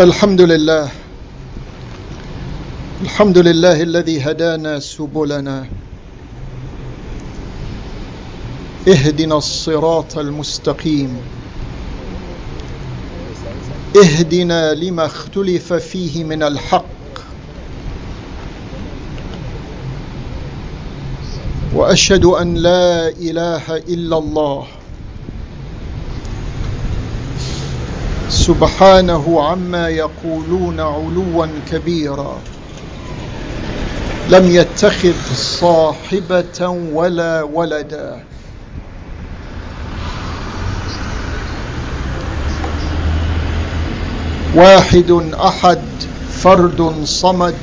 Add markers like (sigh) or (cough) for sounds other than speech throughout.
الحمد لله. الحمد لله الذي هدانا سبلنا. اهدنا الصراط المستقيم. اهدنا لما اختلف فيه من الحق. وأشهد أن لا إله إلا الله. سبحانه عما يقولون علوا كبيرا. لم يتخذ صاحبة ولا ولدا. واحد أحد فرد صمد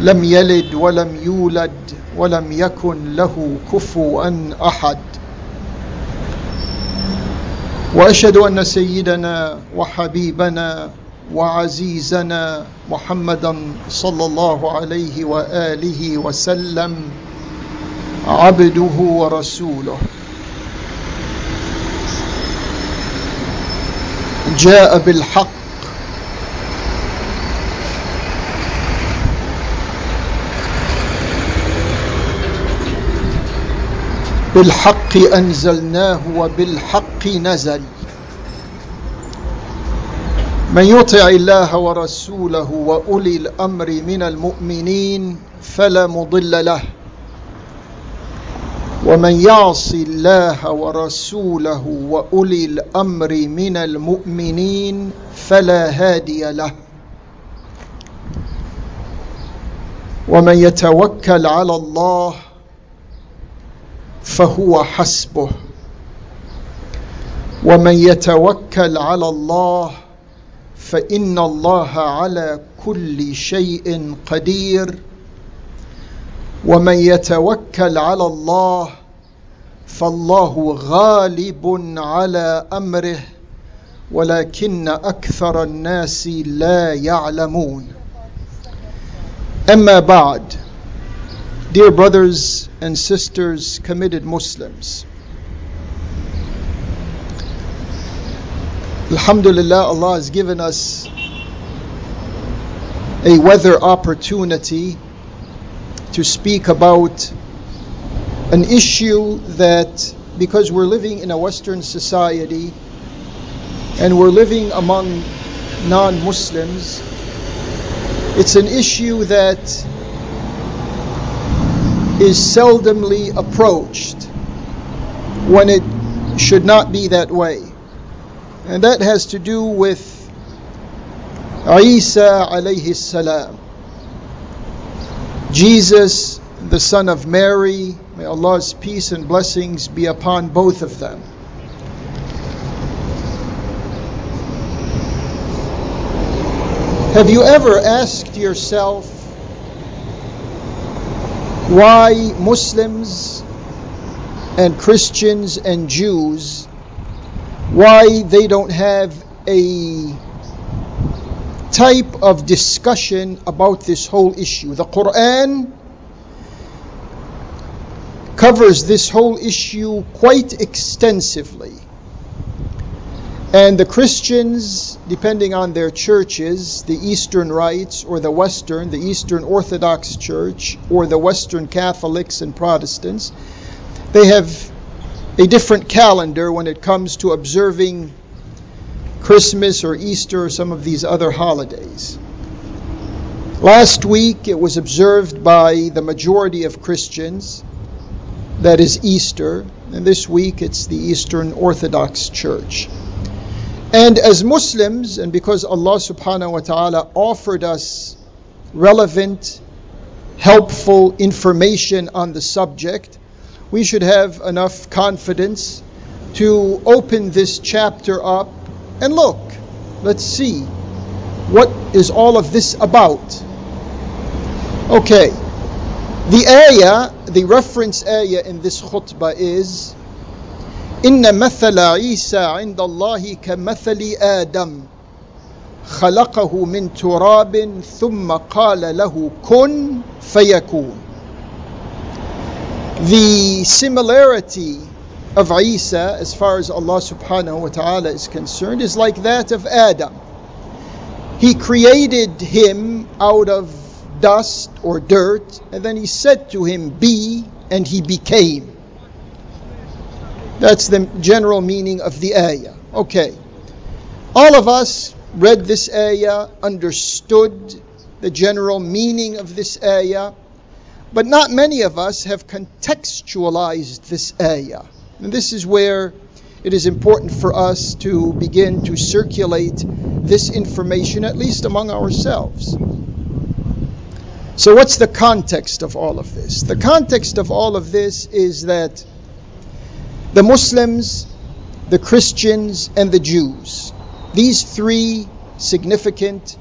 لم يلد ولم يولد ولم يكن له كفوا أحد. وأشهد أن سيدنا وحبيبنا وعزيزنا محمدا صلى الله عليه وآله وسلم عبده ورسوله. جاء بالحق بالحق أنزلناه وبالحق نزل. من يطع الله ورسوله وأولي الأمر من المؤمنين فلا مضل له. ومن يعص الله ورسوله وأولي الأمر من المؤمنين فلا هادي له. ومن يتوكل على الله فهو حسبه. ومن يتوكل على الله فإن الله على كل شيء قدير. ومن يتوكل على الله فالله غالب على أمره ولكن أكثر الناس لا يعلمون. أما بعد Dear brothers and sisters, committed Muslims, Alhamdulillah, Allah has given us a weather opportunity to speak about an issue that, because we're living in a Western society and we're living among non Muslims, it's an issue that is seldomly approached when it should not be that way. And that has to do with Isa alayhi salam. Jesus, the son of Mary, may Allah's peace and blessings be upon both of them. Have you ever asked yourself why Muslims and Christians and Jews why they don't have a type of discussion about this whole issue. The Quran covers this whole issue quite extensively. And the Christians, depending on their churches, the Eastern Rites or the Western, the Eastern Orthodox Church or the Western Catholics and Protestants, they have a different calendar when it comes to observing Christmas or Easter or some of these other holidays. Last week it was observed by the majority of Christians, that is Easter, and this week it's the Eastern Orthodox Church. And as Muslims, and because Allah subhanahu wa ta'ala offered us relevant, helpful information on the subject, we should have enough confidence to open this chapter up and look. Let's see. What is all of this about? Okay. The ayah, the reference ayah in this khutbah is إن مثل عيسى عند الله كمثل آدم خلقه من تراب ثم قال له كن فيكون The similarity of Isa as far as Allah subhanahu wa ta'ala is concerned is like that of Adam. He created him out of dust or dirt, and then he said to him, Be, and he became. That's the general meaning of the ayah. Okay. All of us read this ayah, understood the general meaning of this ayah, but not many of us have contextualized this ayah. And this is where it is important for us to begin to circulate this information, at least among ourselves. So, what's the context of all of this? The context of all of this is that the Muslims, the Christians, and the Jews, these three significant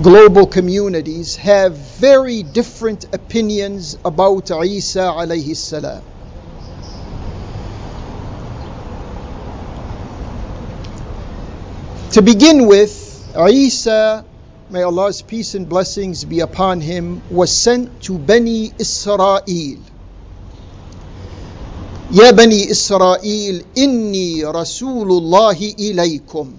global communities have very different opinions about Isa alayhi salam. To begin with, Isa, may Allah's peace and blessings be upon him, was sent to Bani Israel. يا بني إسرائيل إني رسول الله إليكم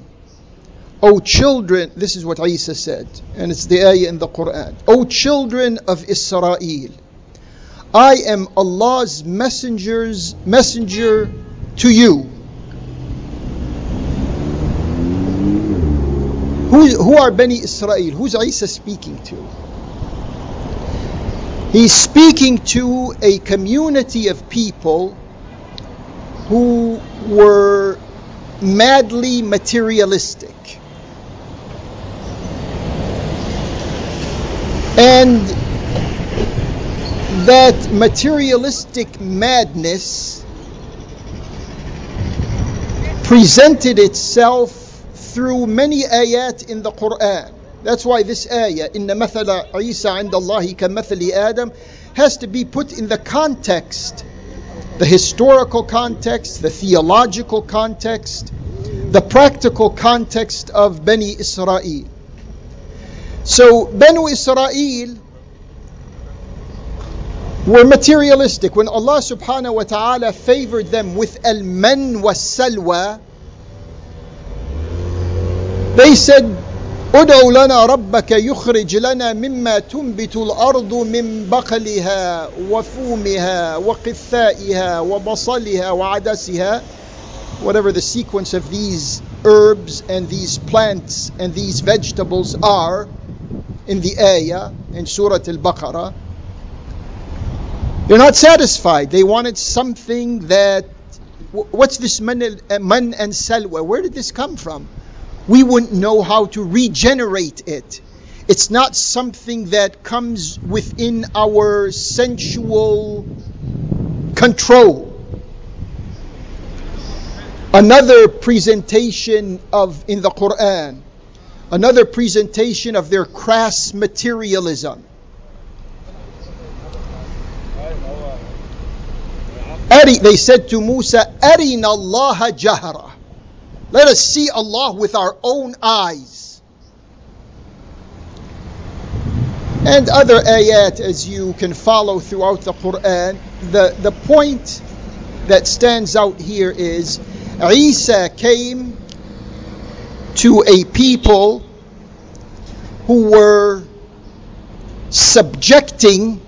O children, this is what Isa said, and it's the ayah in the Quran. O children of Israel, I am Allah's messengers, messenger to you. Who, who are Bani Israel? Who's Isa speaking to? He's speaking to a community of people who were madly materialistic. And that materialistic madness presented itself through many ayat in the Quran. That's why this ayah, Inna mathala Isa and Allahi ka mathali Adam, has to be put in the context the historical context, the theological context, the practical context of Bani Israel. So, Banu Israel were materialistic. When Allah subhanahu wa ta'ala favored them with al-man was salwa, they said, ادع لنا ربك يخرج لنا مما تنبت الأرض من بقلها وفومها وقثائها وبصلها وعدسها whatever the sequence of these herbs and these plants and these vegetables are in the ayah in Surah Al-Baqarah they're not satisfied they wanted something that what's this man, man and salwa where did this come from We wouldn't know how to regenerate it. It's not something that comes within our sensual control. Another presentation of in the Quran, another presentation of their crass materialism. They said to Musa, Arina Allah jahra. Let us see Allah with our own eyes. And other ayat as you can follow throughout the Quran. The, the point that stands out here is Isa came to a people who were subjecting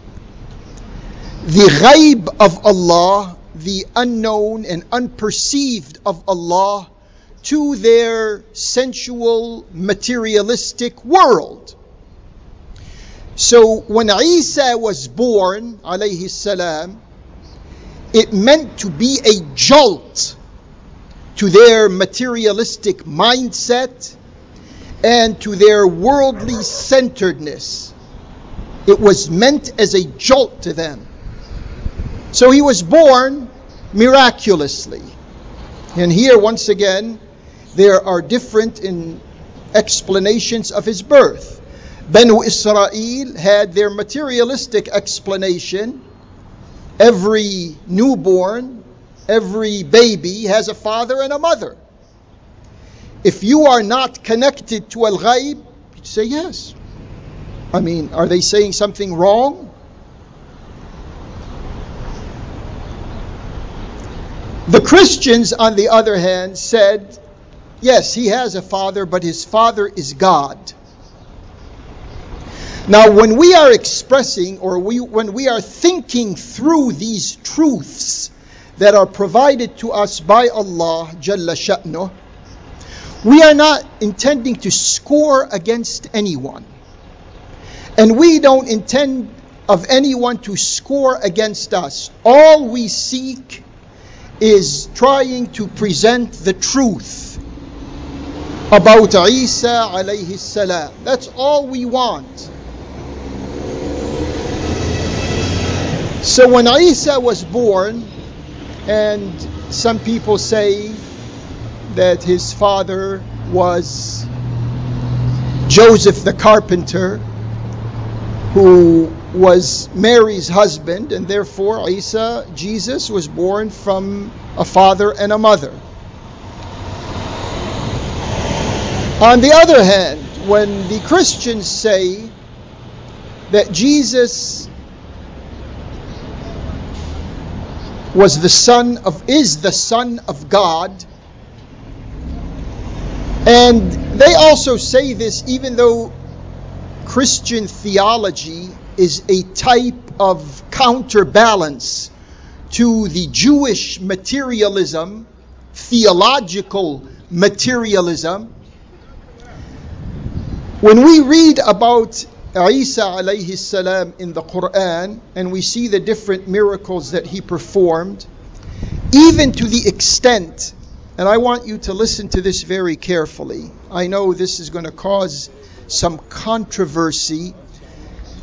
the ghaib of Allah, the unknown and unperceived of Allah, to their sensual, materialistic world. So when Isa was born, alayhi salam, it meant to be a jolt to their materialistic mindset and to their worldly centeredness. It was meant as a jolt to them. So he was born miraculously. And here, once again, there are different in explanations of his birth. Banu Israel had their materialistic explanation. Every newborn, every baby has a father and a mother. If you are not connected to Al Ghaib, you say yes. I mean, are they saying something wrong? The Christians, on the other hand, said yes, he has a father, but his father is God. Now, when we are expressing or we, when we are thinking through these truths that are provided to us by Allah Jalla Sha'nuh, we are not intending to score against anyone. And we don't intend of anyone to score against us. All we seek is trying to present the truth about Isa alayhi salam. That's all we want. So when Isa was born, and some people say that his father was Joseph the carpenter, who was Mary's husband, and therefore Isa, Jesus, was born from a father and a mother. On the other hand, when the Christians say that Jesus was the son of is the son of God and they also say this even though Christian theology is a type of counterbalance to the Jewish materialism, theological materialism. When we read about Isa alayhi salam in the Quran and we see the different miracles that he performed, even to the extent, and I want you to listen to this very carefully. I know this is going to cause some controversy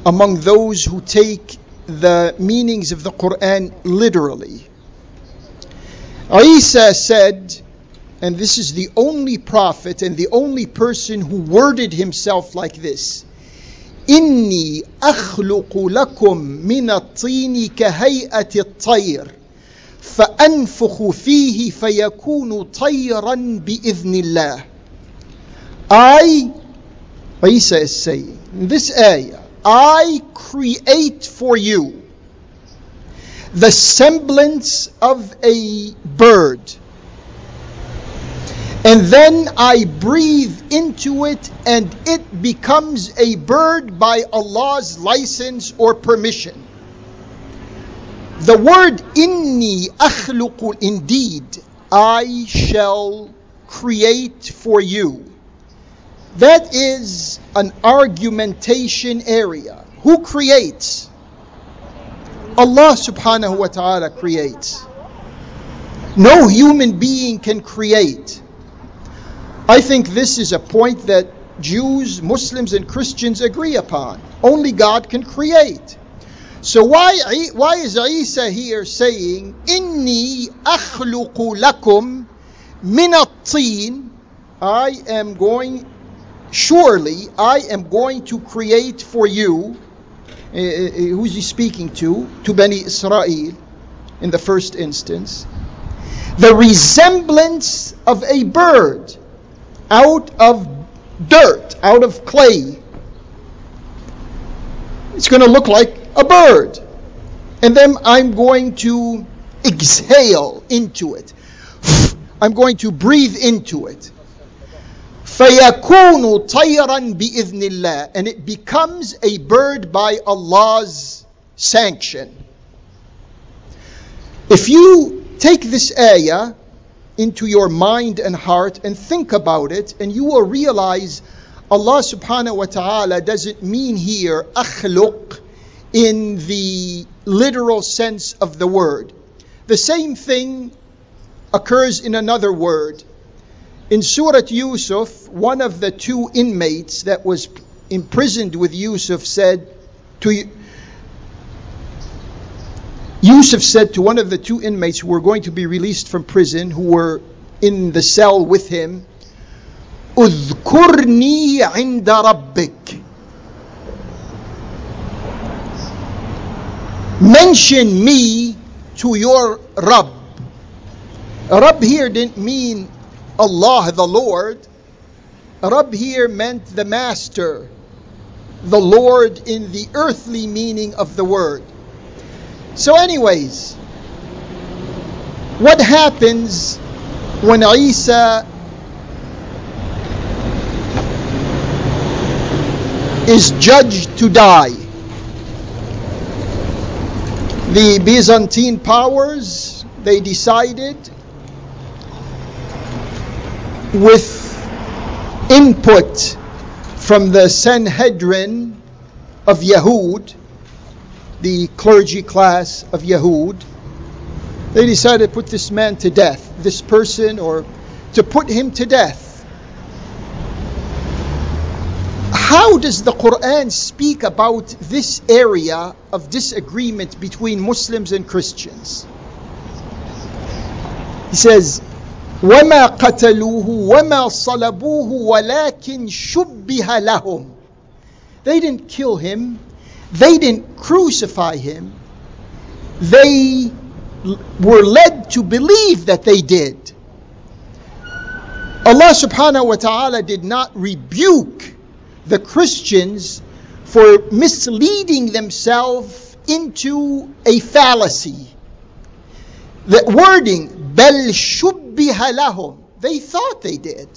among those who take the meanings of the Quran literally. Isa said, and this is the only prophet and the only person who worded himself like this إني أخلق لكم من الطين كهيئة الطير فأنفخ فيه فيكون طيرا بإذن الله I Isa is saying in this ayah I create for you the semblance of a bird. and then I breathe into it and it becomes a bird by Allah's license or permission. The word inni akhluqu indeed, I shall create for you. That is an argumentation area. Who creates? Allah subhanahu wa ta'ala creates. No human being can create. I think this is a point that Jews, Muslims, and Christians agree upon. Only God can create. So why, why is Isa here saying, Inni akhluqu lakum min at I am going Surely I am going to create for you. Uh, who is he speaking to? To Bani Israel in the first instance. The resemblance of a bird out of dirt, out of clay. It's going to look like a bird. And then I'm going to exhale into it. (sighs) I'm going to breathe into it. فَيَكُونُ طَيْرًا بِإِذْنِ اللَّهِ And it becomes a bird by Allah's sanction. If you take this ayah into your mind and heart and think about it, and you will realize Allah subhanahu wa ta'ala doesn't mean here akhluq in the literal sense of the word. The same thing occurs in another word. In Surah Yusuf, one of the two inmates that was imprisoned with Yusuf said to Yusuf said to one of the two inmates who were going to be released from prison, who were in the cell with him, اذكرني عند ربك Mention me to your Rabb. Rabb here didn't mean Allah, the Lord. Rabb here meant the master, the Lord in the earthly meaning of the word. So, anyways, what happens when Isa is judged to die? The Byzantine powers, they decided with input from the Sanhedrin of Yehud the clergy class of Yahud, they decided to put this man to death, this person, or to put him to death. How does the Quran speak about this area of disagreement between Muslims and Christians? He says, وما قتلوه وما صلبوه ولكن شبه لهم They didn't kill him. They didn't crucify him. They were led to believe that they did. Allah subhanahu wa ta'ala did not rebuke the Christians for misleading themselves into a fallacy. The wording, بل شبه لهم. They thought they did.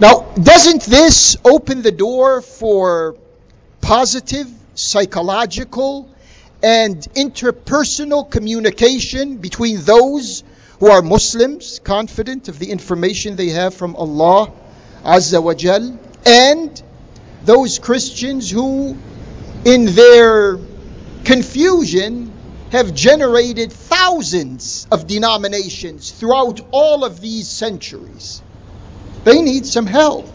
Now, doesn't this open the door for positive, psychological, and interpersonal communication between those who are Muslims, confident of the information they have from Allah Azza wa Jal, and those Christians who, in their confusion, have generated thousands of denominations throughout all of these centuries. They need some help.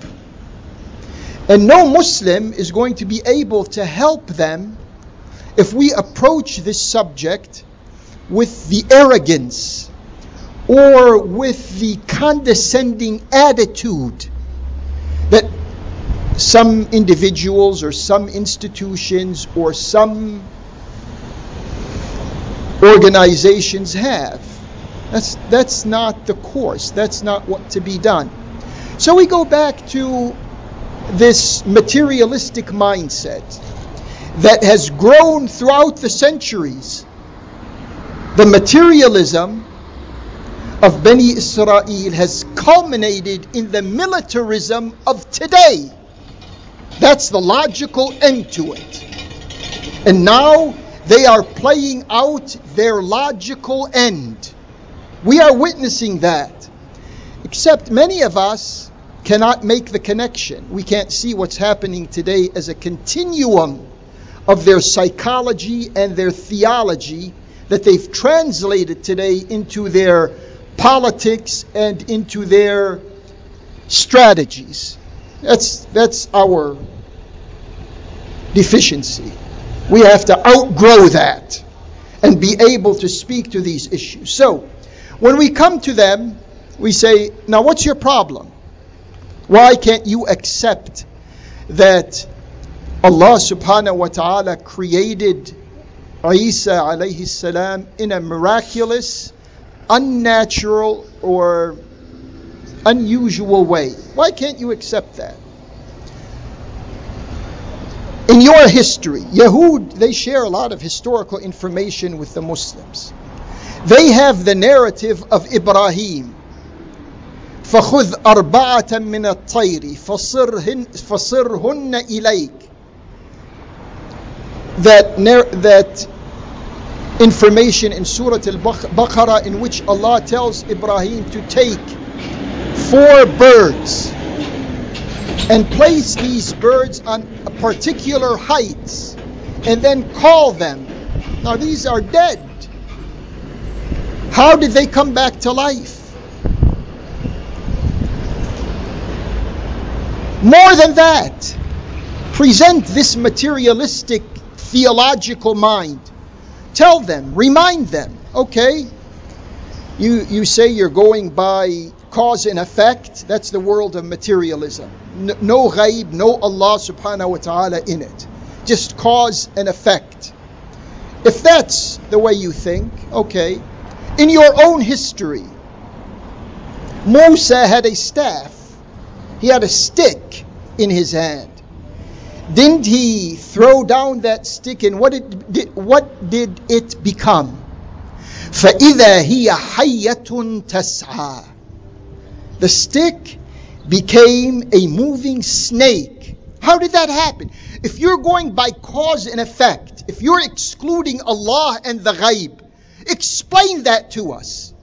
And no Muslim is going to be able to help them if we approach this subject with the arrogance or with the condescending attitude that some individuals or some institutions or some organizations have. That's, that's not the course. That's not what to be done. So we go back to this materialistic mindset that has grown throughout the centuries. The materialism of Bani Israel has culminated in the militarism of today. That's the logical end to it. And now they are playing out their logical end. We are witnessing that. Except many of us cannot make the connection. We can't see what's happening today as a continuum of their psychology and their theology that they've translated today into their politics and into their strategies. That's, that's our deficiency. We have to outgrow that and be able to speak to these issues. So, when we come to them, we say, Now, what's your problem? Why can't you accept that Allah subhanahu wa ta'ala created Isa alayhi salam in a miraculous, unnatural, or unusual way? Why can't you accept that? In your history, Yahud, they share a lot of historical information with the Muslims. They have the narrative of Ibrahim فخذ أربعة من الطير فصرهن, فصرهن إليك that, that information in Surah Al-Baqarah in which Allah tells Ibrahim to take four birds and place these birds on particular heights and then call them. Now these are dead. How did they come back to life? More than that, present this materialistic theological mind. Tell them, remind them, okay, you, you say you're going by cause and effect. That's the world of materialism. No, no ghaib, no Allah subhanahu wa ta'ala in it. Just cause and effect. If that's the way you think, okay. In your own history, Musa had a staff he had a stick in his hand. Didn't he throw down that stick and what did, what did it become? فإذا هي حية تسعى. The stick became a moving snake How did that happen? If you're going by cause and effect, if you're excluding Allah and the ghaib, explain that to us.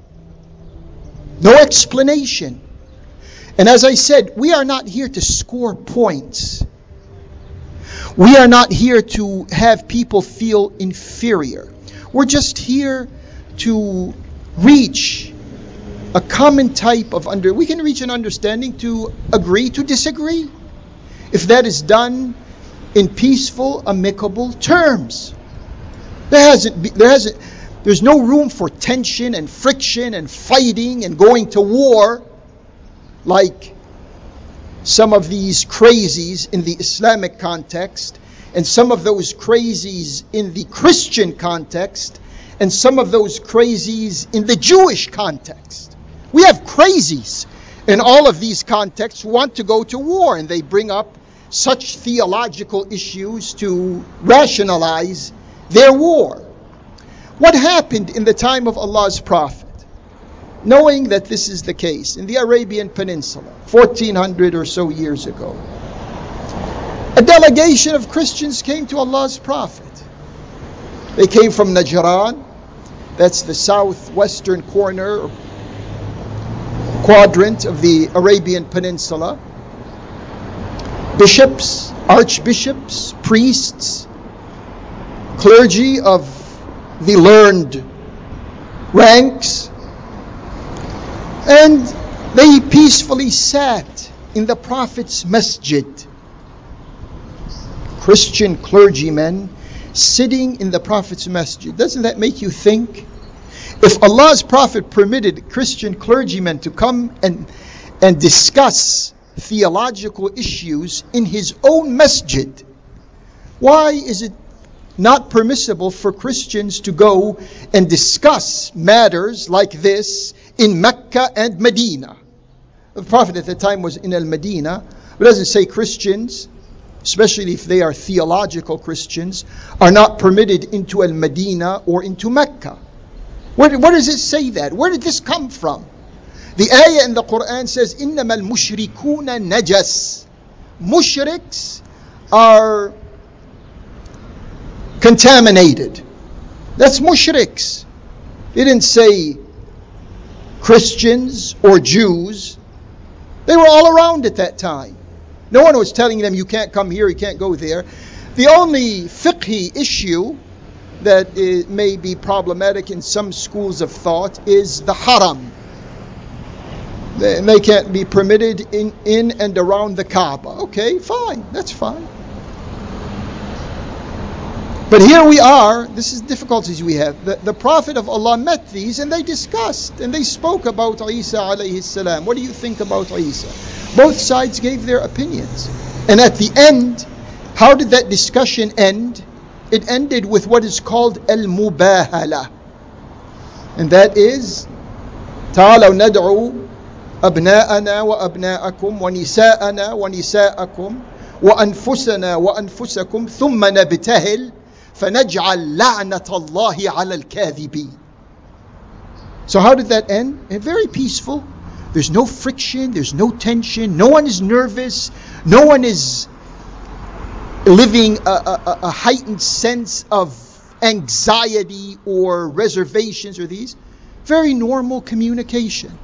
No explanation. And as I said, we are not here to score points. We are not here to have people feel inferior. We're just here to reach a common type of under we can reach an understanding to agree to disagree if that is done in peaceful amicable terms there hasn't be, there hasn't there's no room for tension and friction and fighting and going to war like some of these crazies in the Islamic context and some of those crazies in the Christian context and some of those crazies in the Jewish context. We have crazies in all of these contexts who want to go to war and they bring up such theological issues to rationalize their war. What happened in the time of Allah's Prophet? Knowing that this is the case in the Arabian Peninsula, 1400 or so years ago, a delegation of Christians came to Allah's Prophet. They came from Najran, that's the southwestern corner quadrant of the Arabian Peninsula. Bishops, archbishops, priests, clergy of the learned ranks, and they peacefully sat in the Prophet's masjid. Christian clergymen sitting in the Prophet's masjid. Doesn't that make you think? If Allah's Prophet permitted Christian clergymen to come and, and discuss theological issues in his own masjid, why is it not permissible for Christians to go and discuss matters like this in Mecca and Medina? The Prophet at the time was in Al Medina, but doesn't say Christians especially if they are theological Christians, are not permitted into Al Medina or into Mecca. Where, where does it say that? Where did this come from? The ayah in the Quran says, إِنَّمَا الْمُشْرِكُونَ najas." Mushriks are contaminated. That's mushriks. It didn't say Christians or Jews. They were all around at that time. No one was telling them you can't come here, you can't go there. The only fiqhi issue that may be problematic in some schools of thought is the haram. They, they can't be permitted in, in and around the Kaaba. Okay, fine, that's fine. But here we are, this is difficulties we have. The, the Prophet of Allah met these and they discussed and they spoke about Isa alayhi salam. What do you think about Isa? Both sides gave their opinions. And at the end, how did that discussion end? It ended with what is called al mubahala. And that is تعالوا ندعو أبناءنا وأبناءكم ونساءنا ونساءكم وأنفسنا وأنفسكم ثم نبتهل فنجعل لعنة الله على الكاذبين. So how did that end? Very peaceful. There's no friction, there's no tension, no one is nervous, no one is living a, a, a heightened sense of anxiety or reservations or these. Very normal communication.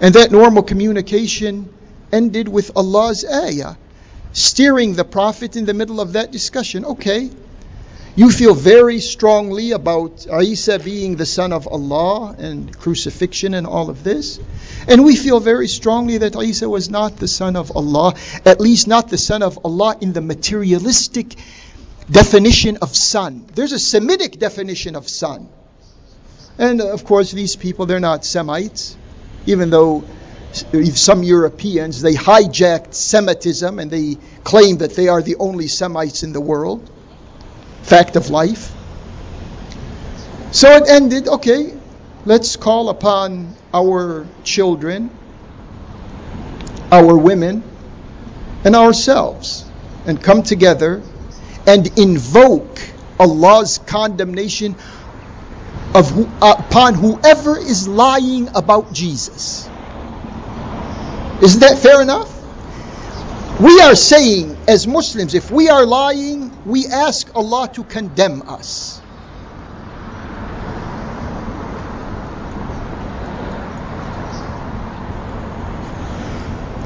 And that normal communication ended with Allah's ayah, steering the Prophet in the middle of that discussion. Okay, you feel very strongly about Isa being the son of Allah and crucifixion and all of this. And we feel very strongly that Isa was not the son of Allah, at least not the son of Allah in the materialistic definition of son. There's a Semitic definition of son. And uh, of course, these people, they're not Semites, even though some Europeans, they hijacked Semitism and they claim that they are the only Semites in the world fact of life. So it ended, okay, let's call upon our children, our women, and ourselves and come together and invoke Allah's condemnation of upon whoever is lying about Jesus. Isn't that fair enough? We are saying as Muslims, if we are lying, we ask Allah to condemn us.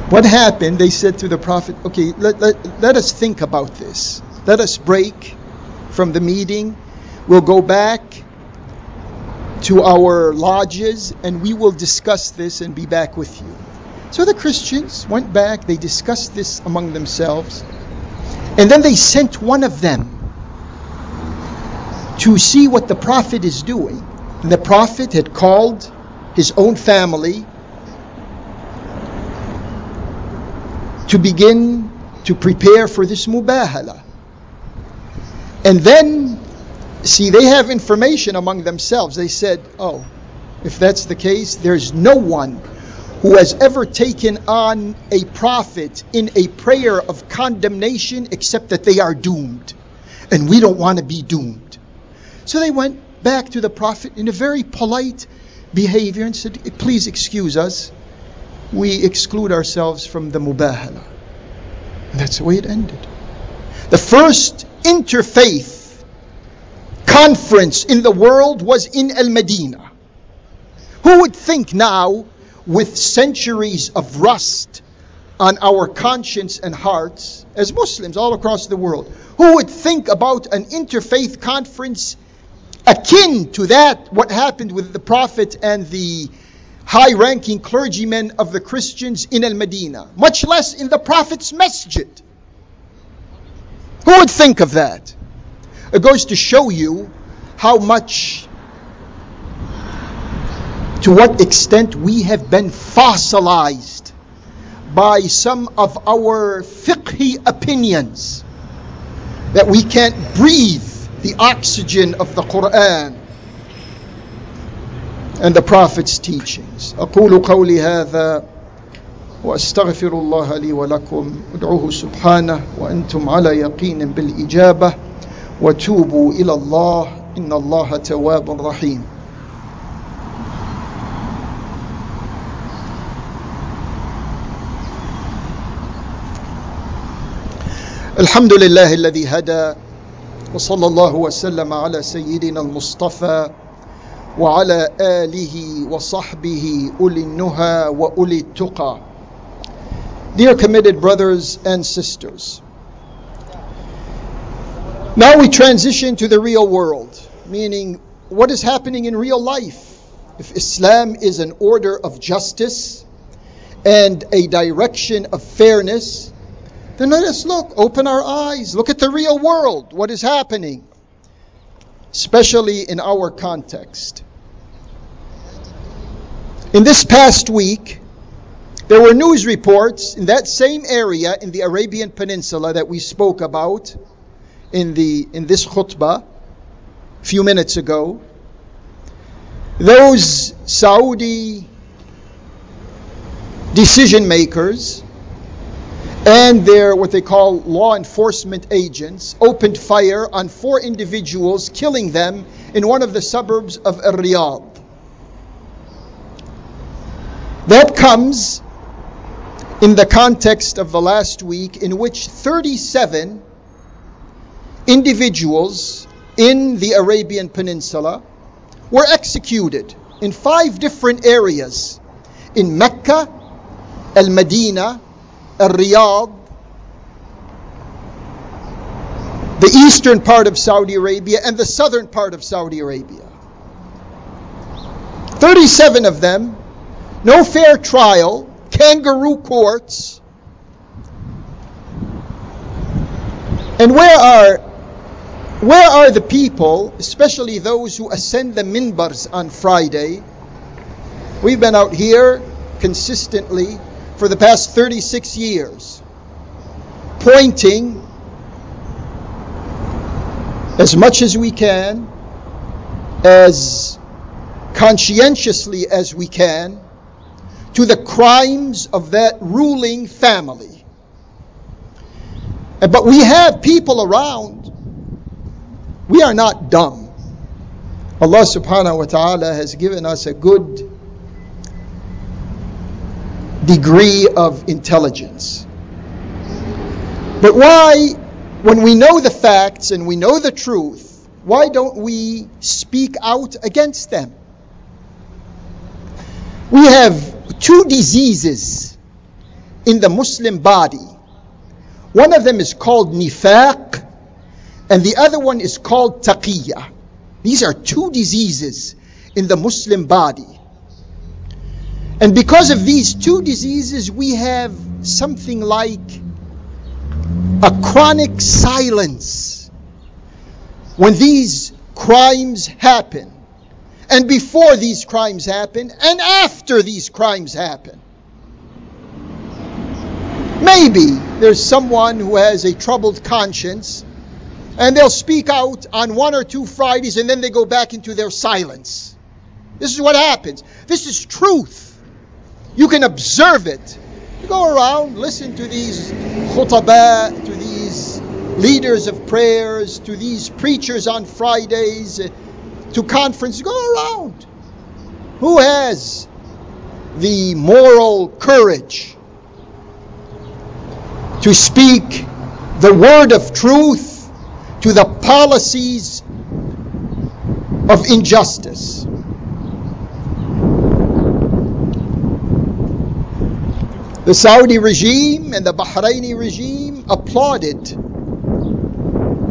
What happened? They said to the Prophet, okay, let, let, let us think about this. Let us break from the meeting. We'll go back to our lodges and we will discuss this and be back with you. So the Christians went back, they discussed this among themselves, and then they sent one of them to see what the Prophet is doing. And the Prophet had called his own family to begin to prepare for this mubahala. And then, see, they have information among themselves. They said, oh, if that's the case, there's no one who has ever taken on a prophet in a prayer of condemnation except that they are doomed. And we don't want to be doomed. So they went back to the prophet in a very polite behavior and said, please excuse us. We exclude ourselves from the mubahala. And that's the way it ended. The first interfaith conference in the world was in Al Medina. Who would think now, with centuries of rust on our conscience and hearts, as Muslims all across the world, who would think about an interfaith conference akin to that, what happened with the Prophet and the high ranking clergymen of the Christians in Al Medina, much less in the Prophet's masjid? Who would think of that? It goes to show you how much, to what extent we have been fossilized by some of our fiqhi opinions that we can't breathe the oxygen of the Quran and the Prophet's teachings. أقول قولي هذا واستغفر الله لي ولكم ادعوه سبحانه وانتم على يقين بالاجابه وتوبوا الى الله ان الله تواب رحيم الحمد لله الذي هدى وصلى الله وسلم على سيدنا المصطفى وعلى اله وصحبه اولي النهى واولي التقى Dear committed brothers and sisters, now we transition to the real world, meaning what is happening in real life. If Islam is an order of justice and a direction of fairness, then let us look, open our eyes, look at the real world, what is happening, especially in our context. In this past week, there were news reports in that same area in the Arabian Peninsula that we spoke about in, the, in this khutbah a few minutes ago. Those Saudi decision makers and their what they call law enforcement agents opened fire on four individuals, killing them in one of the suburbs of Riyadh. That comes in the context of the last week, in which 37 individuals in the Arabian Peninsula were executed in five different areas in Mecca, Al Medina, Riyadh, the eastern part of Saudi Arabia, and the southern part of Saudi Arabia. 37 of them, no fair trial, kangaroo courts. And where are where are the people, especially those who ascend the minbars on Friday? We've been out here consistently for the past 36 years, pointing as much as we can, as conscientiously as we can, to the crimes of that ruling family. But we have people around. We are not dumb. Allah subhanahu wa ta'ala has given us a good degree of intelligence. But why, when we know the facts and we know the truth, why don't we speak out against them? We have two diseases in the Muslim body. One of them is called nifaq, and the other one is called taqiyya. These are two diseases in the Muslim body. And because of these two diseases, we have something like a chronic silence when these crimes happen, and before these crimes happen, and after these crimes happen. Maybe there's someone who has a troubled conscience and they'll speak out on one or two Fridays and then they go back into their silence. This is what happens. This is truth. You can observe it. You go around, listen to these khutbah, to these leaders of prayers, to these preachers on Fridays, uh, to conferences. Go around. Who has the moral courage to speak the word of truth to the policies of injustice? The Saudi regime and the Bahraini regime applauded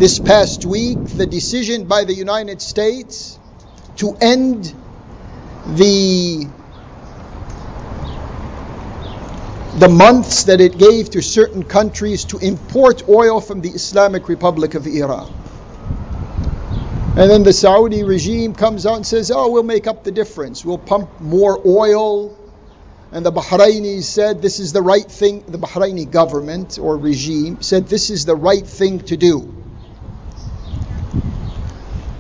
this past week the decision by the United States to end the the months that it gave to certain countries to import oil from the Islamic Republic of Iran. And then the Saudi regime comes out and says, oh, we'll make up the difference. We'll pump more oil and the Bahrainis said this is the right thing, the Bahraini government or regime said this is the right thing to do.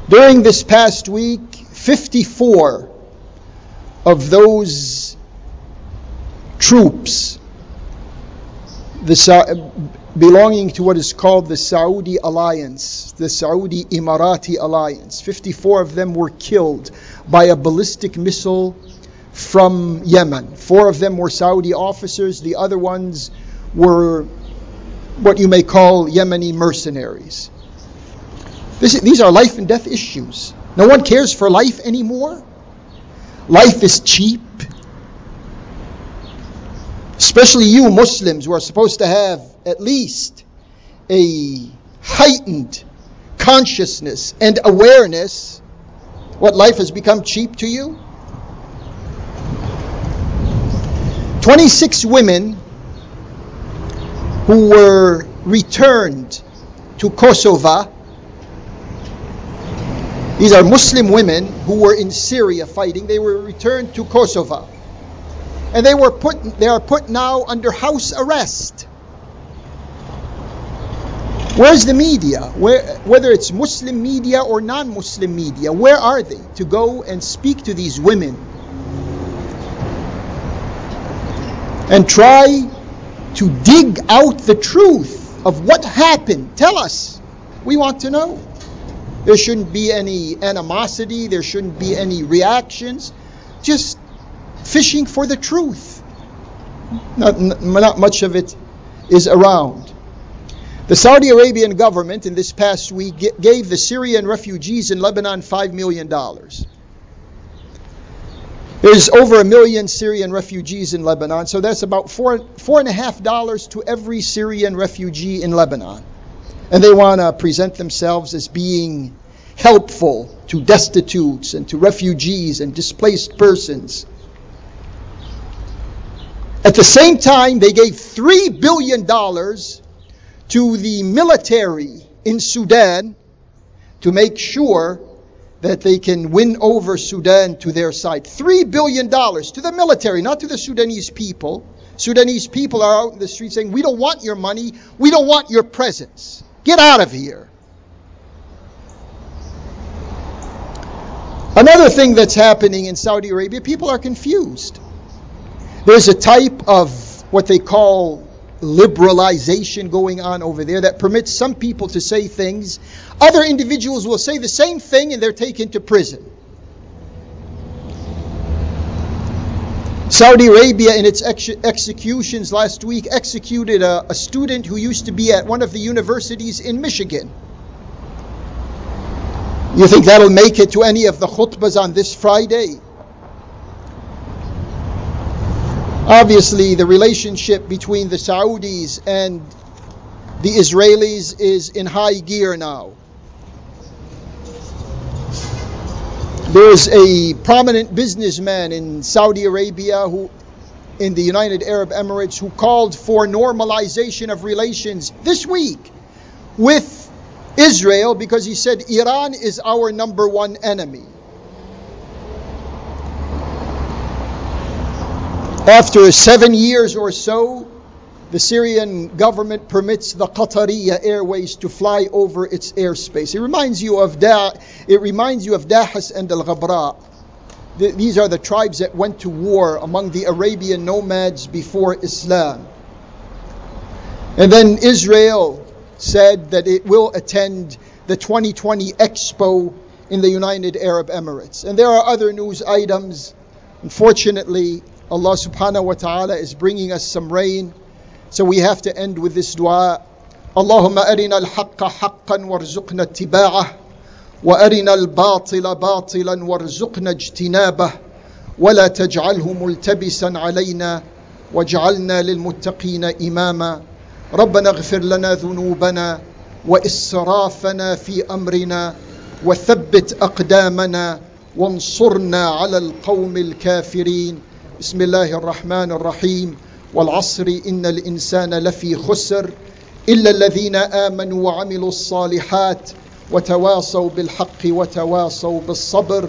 During this past week, 54 of those troops the, belonging to what is called the Saudi Alliance, the Saudi Emirati Alliance, 54 of them were killed by a ballistic missile from Yemen. Four of them were Saudi officers, the other ones were what you may call Yemeni mercenaries. This, these are life and death issues. No one cares for life anymore. Life is cheap. Especially you Muslims who are supposed to have at least a heightened consciousness and awareness. What life has become cheap to you? 26 women who were returned to Kosovo. These are Muslim women who were in Syria fighting. They were returned to Kosovo. And they were put they are put now under house arrest. Where's the media? Where, whether it's Muslim media or non-Muslim media, where are they to go and speak to these women and try to dig out the truth of what happened. Tell us. We want to know. There shouldn't be any animosity, there shouldn't be any reactions. Just fishing for the truth. Not, not much of it is around. The Saudi Arabian government in this past week gave the Syrian refugees in Lebanon $5 million. There's over a million Syrian refugees in Lebanon, so that's about four four and a half dollars to every Syrian refugee in Lebanon. And they want to present themselves as being helpful to destitutes and to refugees and displaced persons. At the same time, they gave $3 billion to the military in Sudan to make sure that they can win over Sudan to their side. $3 billion to the military, not to the Sudanese people. Sudanese people are out in the street saying, We don't want your money. We don't want your presence. Get out of here. Another thing that's happening in Saudi Arabia, people are confused. There's a type of what they call liberalization going on over there that permits some people to say things. Other individuals will say the same thing and they're taken to prison. Saudi Arabia, in its ex- executions last week, executed a, a student who used to be at one of the universities in Michigan. You think that'll make it to any of the khutbahs on this Friday? Obviously, the relationship between the Saudis and the Israelis is in high gear now. There's a prominent businessman in Saudi Arabia who in the United Arab Emirates who called for normalization of relations this week with Israel because he said Iran is our number one enemy. After seven years or so, the Syrian government permits the Qatariya Airways to fly over its airspace. It reminds you of da- it reminds you of Dahas and Al Ghabra. The, these are the tribes that went to war among the Arabian nomads before Islam. And then Israel said that it will attend the 2020 Expo in the United Arab Emirates. And there are other news items. Unfortunately, Allah subhanahu wa ta'ala is bringing us some rain. So we have to end with this dua. اللهم أرنا الحق حقا وارزقنا اتباعه وأرنا الباطل باطلا وارزقنا اجتنابه ولا تجعله ملتبسا علينا واجعلنا للمتقين إماما ربنا اغفر لنا ذنوبنا وإسرافنا في أمرنا وثبت أقدامنا وانصرنا على القوم الكافرين بسم الله الرحمن الرحيم. والعصر إن الإنسان لفي خسر إلا الذين آمنوا وعملوا الصالحات وتواصوا بالحق وتواصوا بالصبر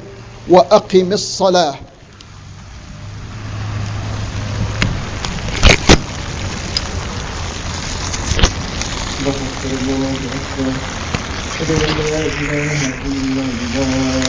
وأقم الصلاة. الله أكبر إله